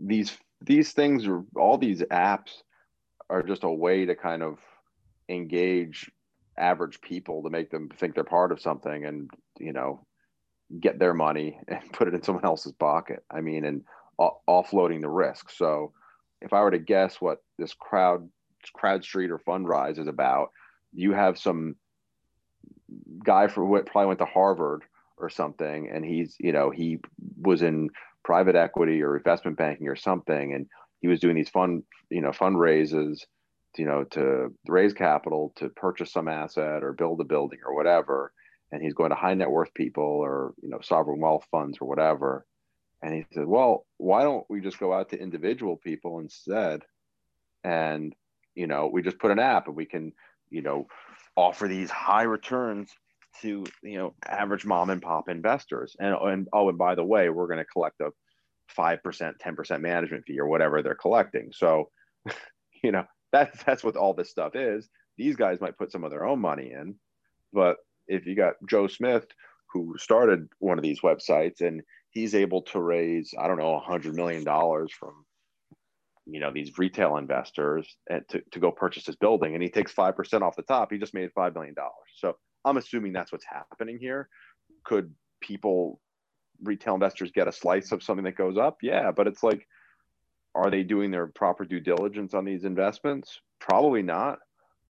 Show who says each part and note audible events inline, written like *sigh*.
Speaker 1: these these things are all these apps are just a way to kind of engage average people to make them think they're part of something and you know get their money *laughs* and put it in someone else's pocket. I mean and offloading the risk. So if i were to guess what this crowd CrowdStreet or fundrise is about you have some guy from what probably went to harvard or something and he's you know he was in private equity or investment banking or something and he was doing these fund you know fundraisers you know to raise capital to purchase some asset or build a building or whatever. And he's going to high net worth people or you know sovereign wealth funds or whatever. And he said well why don't we just go out to individual people instead? And you know we just put an app and we can you know offer these high returns to you know average mom and pop investors. And, and oh and by the way we're going to collect a 5% 10% management fee or whatever they're collecting. So *laughs* you know that's that's what all this stuff is. These guys might put some of their own money in but if you got joe smith who started one of these websites and he's able to raise i don't know 100 million dollars from you know these retail investors to, to go purchase this building and he takes 5% off the top he just made $5 million so i'm assuming that's what's happening here. Could people retail investors get a slice of something that goes up? Yeah but it's like are they doing their proper due diligence on these investments? Probably not